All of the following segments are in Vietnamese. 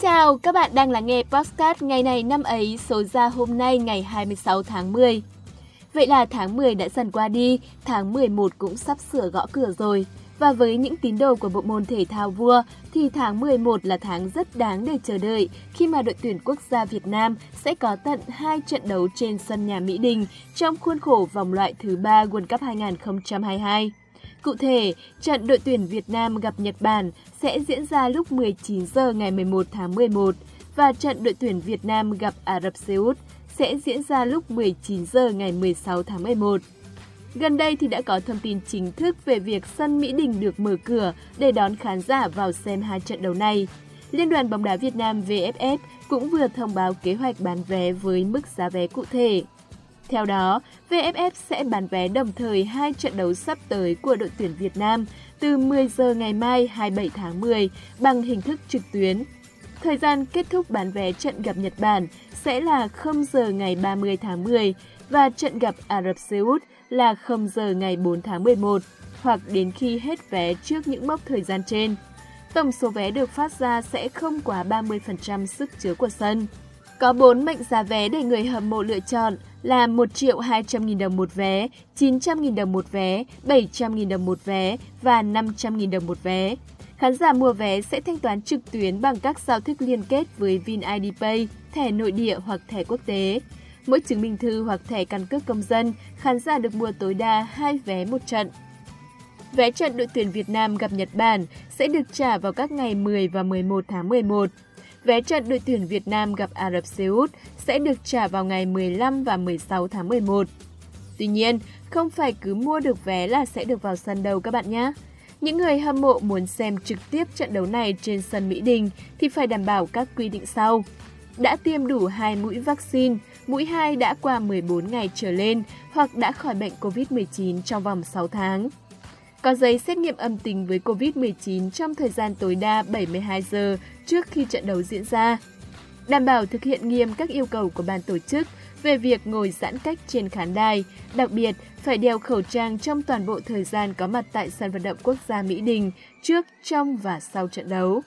chào, các bạn đang lắng nghe podcast ngày này năm ấy số ra hôm nay ngày 26 tháng 10. Vậy là tháng 10 đã dần qua đi, tháng 11 cũng sắp sửa gõ cửa rồi. Và với những tín đồ của bộ môn thể thao vua thì tháng 11 là tháng rất đáng để chờ đợi khi mà đội tuyển quốc gia Việt Nam sẽ có tận 2 trận đấu trên sân nhà Mỹ Đình trong khuôn khổ vòng loại thứ 3 World Cup 2022. Cụ thể, trận đội tuyển Việt Nam gặp Nhật Bản sẽ diễn ra lúc 19 giờ ngày 11 tháng 11 và trận đội tuyển Việt Nam gặp Ả Rập Xê Út sẽ diễn ra lúc 19 giờ ngày 16 tháng 11. Gần đây thì đã có thông tin chính thức về việc sân Mỹ Đình được mở cửa để đón khán giả vào xem hai trận đấu này. Liên đoàn bóng đá Việt Nam VFF cũng vừa thông báo kế hoạch bán vé với mức giá vé cụ thể. Theo đó, VFF sẽ bán vé đồng thời hai trận đấu sắp tới của đội tuyển Việt Nam từ 10 giờ ngày mai 27 tháng 10 bằng hình thức trực tuyến. Thời gian kết thúc bán vé trận gặp Nhật Bản sẽ là 0 giờ ngày 30 tháng 10 và trận gặp Ả Rập Xê Út là 0 giờ ngày 4 tháng 11 hoặc đến khi hết vé trước những mốc thời gian trên. Tổng số vé được phát ra sẽ không quá 30% sức chứa của sân. Có 4 mệnh giá vé để người hâm mộ lựa chọn là 1 triệu 200 nghìn đồng một vé, 900 nghìn đồng một vé, 700 nghìn đồng một vé và 500 nghìn đồng một vé. Khán giả mua vé sẽ thanh toán trực tuyến bằng các giao thức liên kết với VinID Pay, thẻ nội địa hoặc thẻ quốc tế. Mỗi chứng minh thư hoặc thẻ căn cước công dân, khán giả được mua tối đa 2 vé một trận. Vé trận đội tuyển Việt Nam gặp Nhật Bản sẽ được trả vào các ngày 10 và 11 tháng 11. Vé trận đội tuyển Việt Nam gặp Ả Rập Xê Út sẽ được trả vào ngày 15 và 16 tháng 11. Tuy nhiên, không phải cứ mua được vé là sẽ được vào sân đâu các bạn nhé. Những người hâm mộ muốn xem trực tiếp trận đấu này trên sân Mỹ Đình thì phải đảm bảo các quy định sau. Đã tiêm đủ 2 mũi vaccine, mũi 2 đã qua 14 ngày trở lên hoặc đã khỏi bệnh COVID-19 trong vòng 6 tháng có giấy xét nghiệm âm tính với COVID-19 trong thời gian tối đa 72 giờ trước khi trận đấu diễn ra. Đảm bảo thực hiện nghiêm các yêu cầu của ban tổ chức về việc ngồi giãn cách trên khán đài, đặc biệt phải đeo khẩu trang trong toàn bộ thời gian có mặt tại sân vận động quốc gia Mỹ Đình trước, trong và sau trận đấu.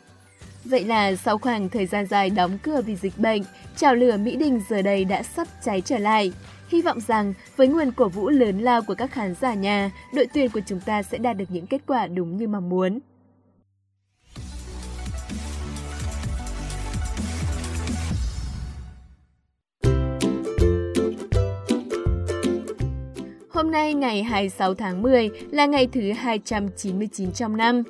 Vậy là sau khoảng thời gian dài đóng cửa vì dịch bệnh, trào lửa Mỹ Đình giờ đây đã sắp cháy trở lại. Hy vọng rằng với nguồn cổ vũ lớn lao của các khán giả nhà, đội tuyển của chúng ta sẽ đạt được những kết quả đúng như mong muốn. Hôm nay ngày 26 tháng 10 là ngày thứ 299 trong năm.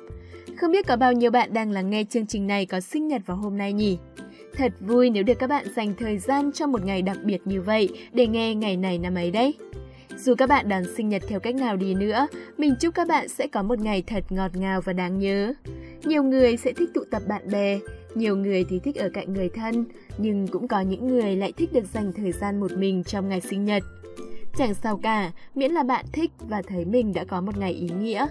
Không biết có bao nhiêu bạn đang lắng nghe chương trình này có sinh nhật vào hôm nay nhỉ? Thật vui nếu được các bạn dành thời gian trong một ngày đặc biệt như vậy để nghe ngày này năm ấy đấy. Dù các bạn đón sinh nhật theo cách nào đi nữa, mình chúc các bạn sẽ có một ngày thật ngọt ngào và đáng nhớ. Nhiều người sẽ thích tụ tập bạn bè, nhiều người thì thích ở cạnh người thân, nhưng cũng có những người lại thích được dành thời gian một mình trong ngày sinh nhật. Chẳng sao cả, miễn là bạn thích và thấy mình đã có một ngày ý nghĩa.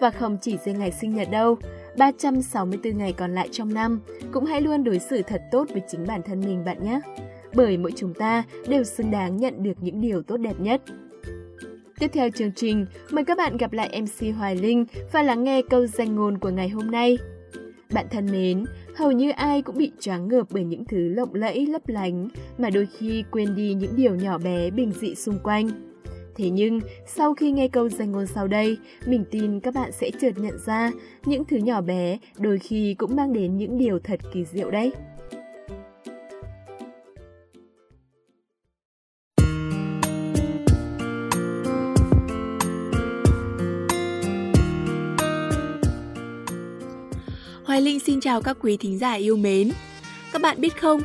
Và không chỉ riêng ngày sinh nhật đâu, 364 ngày còn lại trong năm, cũng hãy luôn đối xử thật tốt với chính bản thân mình bạn nhé. Bởi mỗi chúng ta đều xứng đáng nhận được những điều tốt đẹp nhất. Tiếp theo chương trình, mời các bạn gặp lại MC Hoài Linh và lắng nghe câu danh ngôn của ngày hôm nay. Bạn thân mến, hầu như ai cũng bị choáng ngợp bởi những thứ lộng lẫy lấp lánh mà đôi khi quên đi những điều nhỏ bé bình dị xung quanh. Thế nhưng, sau khi nghe câu danh ngôn sau đây, mình tin các bạn sẽ chợt nhận ra những thứ nhỏ bé đôi khi cũng mang đến những điều thật kỳ diệu đấy. Hoài Linh xin chào các quý thính giả yêu mến. Các bạn biết không,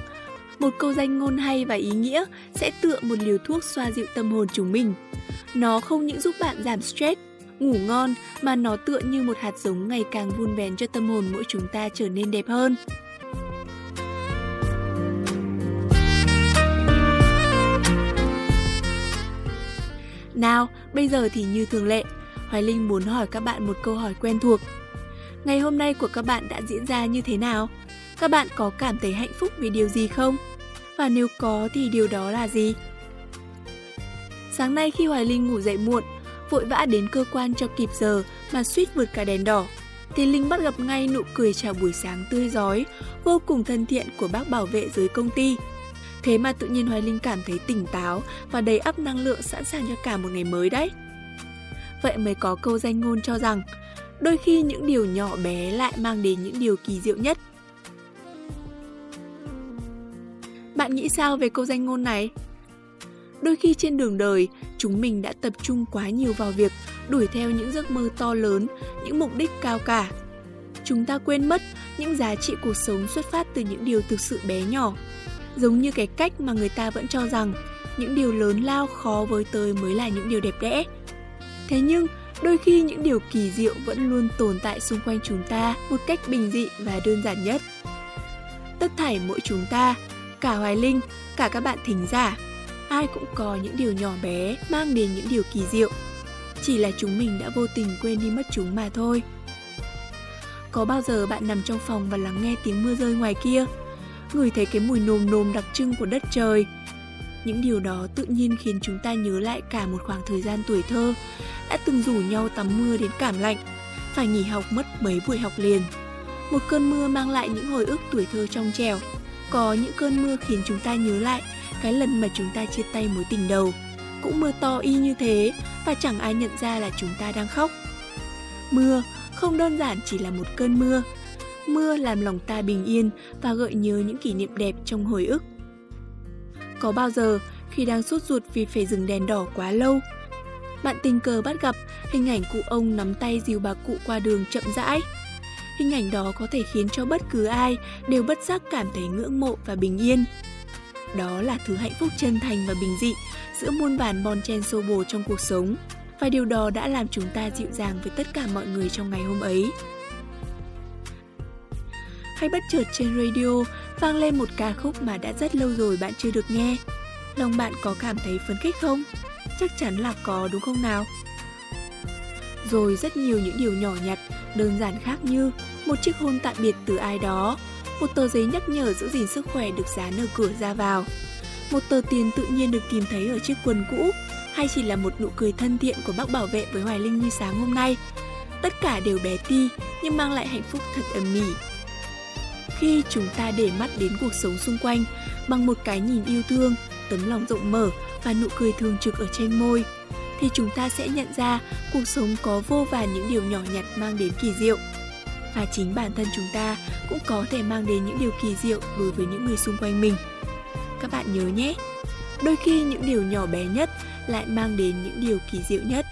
một câu danh ngôn hay và ý nghĩa sẽ tựa một liều thuốc xoa dịu tâm hồn chúng mình. Nó không những giúp bạn giảm stress, ngủ ngon mà nó tựa như một hạt giống ngày càng vun vén cho tâm hồn mỗi chúng ta trở nên đẹp hơn. Nào, bây giờ thì như thường lệ, Hoài Linh muốn hỏi các bạn một câu hỏi quen thuộc. Ngày hôm nay của các bạn đã diễn ra như thế nào? Các bạn có cảm thấy hạnh phúc vì điều gì không? Và nếu có thì điều đó là gì? Sáng nay khi Hoài Linh ngủ dậy muộn, vội vã đến cơ quan cho kịp giờ mà suýt vượt cả đèn đỏ. thì Linh bắt gặp ngay nụ cười chào buổi sáng tươi giói, vô cùng thân thiện của bác bảo vệ dưới công ty. Thế mà tự nhiên Hoài Linh cảm thấy tỉnh táo và đầy ắp năng lượng sẵn sàng cho cả một ngày mới đấy. Vậy mới có câu danh ngôn cho rằng, đôi khi những điều nhỏ bé lại mang đến những điều kỳ diệu nhất. Bạn nghĩ sao về câu danh ngôn này? Đôi khi trên đường đời, chúng mình đã tập trung quá nhiều vào việc đuổi theo những giấc mơ to lớn, những mục đích cao cả. Chúng ta quên mất những giá trị cuộc sống xuất phát từ những điều thực sự bé nhỏ. Giống như cái cách mà người ta vẫn cho rằng những điều lớn lao khó với tới mới là những điều đẹp đẽ. Thế nhưng, đôi khi những điều kỳ diệu vẫn luôn tồn tại xung quanh chúng ta một cách bình dị và đơn giản nhất. Tất thảy mỗi chúng ta, cả Hoài Linh, cả các bạn thính giả, ai cũng có những điều nhỏ bé mang đến những điều kỳ diệu. Chỉ là chúng mình đã vô tình quên đi mất chúng mà thôi. Có bao giờ bạn nằm trong phòng và lắng nghe tiếng mưa rơi ngoài kia, ngửi thấy cái mùi nồm nồm đặc trưng của đất trời? Những điều đó tự nhiên khiến chúng ta nhớ lại cả một khoảng thời gian tuổi thơ, đã từng rủ nhau tắm mưa đến cảm lạnh, phải nghỉ học mất mấy buổi học liền. Một cơn mưa mang lại những hồi ức tuổi thơ trong trẻo. Có những cơn mưa khiến chúng ta nhớ lại cái lần mà chúng ta chia tay mối tình đầu. Cũng mưa to y như thế và chẳng ai nhận ra là chúng ta đang khóc. Mưa không đơn giản chỉ là một cơn mưa. Mưa làm lòng ta bình yên và gợi nhớ những kỷ niệm đẹp trong hồi ức. Có bao giờ khi đang sốt ruột vì phải dừng đèn đỏ quá lâu, bạn tình cờ bắt gặp hình ảnh cụ ông nắm tay dìu bà cụ qua đường chậm rãi. Hình ảnh đó có thể khiến cho bất cứ ai đều bất giác cảm thấy ngưỡng mộ và bình yên. Đó là thứ hạnh phúc chân thành và bình dị giữa muôn vàn bon chen xô bồ trong cuộc sống. Và điều đó đã làm chúng ta dịu dàng với tất cả mọi người trong ngày hôm ấy. Hay bất chợt trên radio vang lên một ca khúc mà đã rất lâu rồi bạn chưa được nghe. Lòng bạn có cảm thấy phấn khích không? Chắc chắn là có đúng không nào? Rồi rất nhiều những điều nhỏ nhặt, đơn giản khác như một chiếc hôn tạm biệt từ ai đó, một tờ giấy nhắc nhở giữ gìn sức khỏe được dán ở cửa ra vào, một tờ tiền tự nhiên được tìm thấy ở chiếc quần cũ, hay chỉ là một nụ cười thân thiện của bác bảo vệ với Hoài Linh như sáng hôm nay. Tất cả đều bé ti nhưng mang lại hạnh phúc thật ấm mỉ. Khi chúng ta để mắt đến cuộc sống xung quanh bằng một cái nhìn yêu thương, tấm lòng rộng mở và nụ cười thường trực ở trên môi, thì chúng ta sẽ nhận ra cuộc sống có vô vàn những điều nhỏ nhặt mang đến kỳ diệu và chính bản thân chúng ta cũng có thể mang đến những điều kỳ diệu đối với những người xung quanh mình. Các bạn nhớ nhé, đôi khi những điều nhỏ bé nhất lại mang đến những điều kỳ diệu nhất.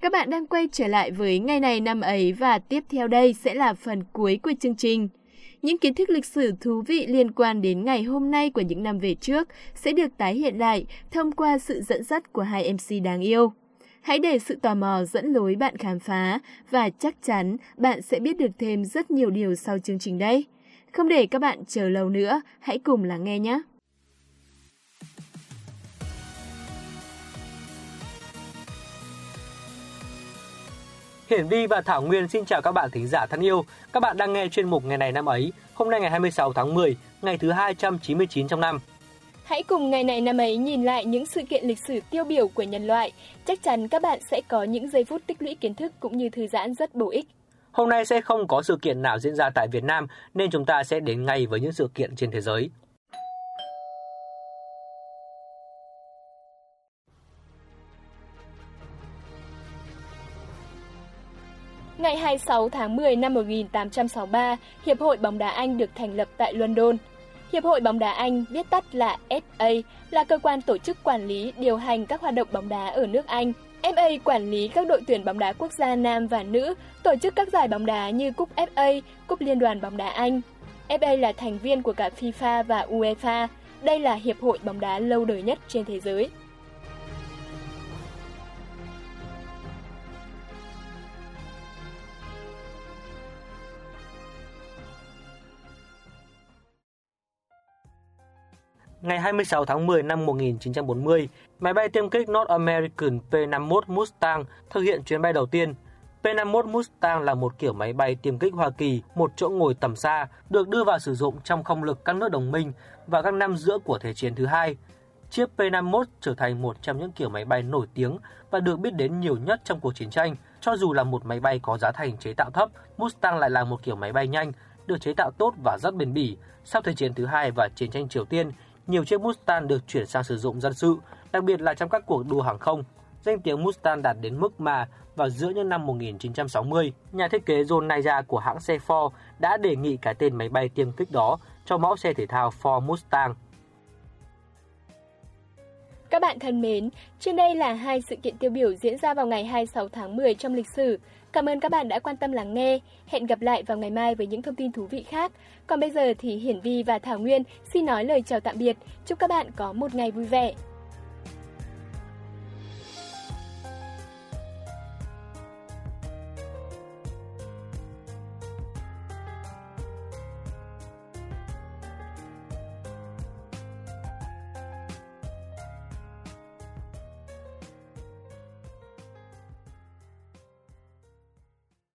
Các bạn đang quay trở lại với ngày này năm ấy và tiếp theo đây sẽ là phần cuối của chương trình. Những kiến thức lịch sử thú vị liên quan đến ngày hôm nay của những năm về trước sẽ được tái hiện lại thông qua sự dẫn dắt của hai MC đáng yêu. Hãy để sự tò mò dẫn lối bạn khám phá và chắc chắn bạn sẽ biết được thêm rất nhiều điều sau chương trình đây. Không để các bạn chờ lâu nữa, hãy cùng lắng nghe nhé! Hiển Vi và Thảo Nguyên xin chào các bạn thính giả thân yêu. Các bạn đang nghe chuyên mục ngày này năm ấy, hôm nay ngày 26 tháng 10, ngày thứ 299 trong năm. Hãy cùng ngày này năm ấy nhìn lại những sự kiện lịch sử tiêu biểu của nhân loại. Chắc chắn các bạn sẽ có những giây phút tích lũy kiến thức cũng như thư giãn rất bổ ích. Hôm nay sẽ không có sự kiện nào diễn ra tại Việt Nam nên chúng ta sẽ đến ngay với những sự kiện trên thế giới. Ngày 26 tháng 10 năm 1863, Hiệp hội bóng đá Anh được thành lập tại London. Hiệp hội bóng đá Anh, viết tắt là FA, là cơ quan tổ chức quản lý điều hành các hoạt động bóng đá ở nước Anh. FA quản lý các đội tuyển bóng đá quốc gia nam và nữ, tổ chức các giải bóng đá như Cúp FA, Cúp Liên đoàn bóng đá Anh. FA là thành viên của cả FIFA và UEFA. Đây là hiệp hội bóng đá lâu đời nhất trên thế giới. Ngày 26 tháng 10 năm 1940, máy bay tiêm kích North American P-51 Mustang thực hiện chuyến bay đầu tiên. P-51 Mustang là một kiểu máy bay tiêm kích Hoa Kỳ, một chỗ ngồi tầm xa, được đưa vào sử dụng trong không lực các nước đồng minh vào các năm giữa của Thế chiến thứ hai. Chiếc P-51 trở thành một trong những kiểu máy bay nổi tiếng và được biết đến nhiều nhất trong cuộc chiến tranh. Cho dù là một máy bay có giá thành chế tạo thấp, Mustang lại là một kiểu máy bay nhanh, được chế tạo tốt và rất bền bỉ. Sau Thế chiến thứ hai và chiến tranh Triều Tiên, nhiều chiếc Mustang được chuyển sang sử dụng dân sự, đặc biệt là trong các cuộc đua hàng không. Danh tiếng Mustang đạt đến mức mà vào giữa những năm 1960, nhà thiết kế John Naya của hãng xe Ford đã đề nghị cái tên máy bay tiêm kích đó cho mẫu xe thể thao Ford Mustang. Các bạn thân mến, trên đây là hai sự kiện tiêu biểu diễn ra vào ngày 26 tháng 10 trong lịch sử. Cảm ơn các bạn đã quan tâm lắng nghe. Hẹn gặp lại vào ngày mai với những thông tin thú vị khác. Còn bây giờ thì Hiển Vi và Thảo Nguyên xin nói lời chào tạm biệt. Chúc các bạn có một ngày vui vẻ.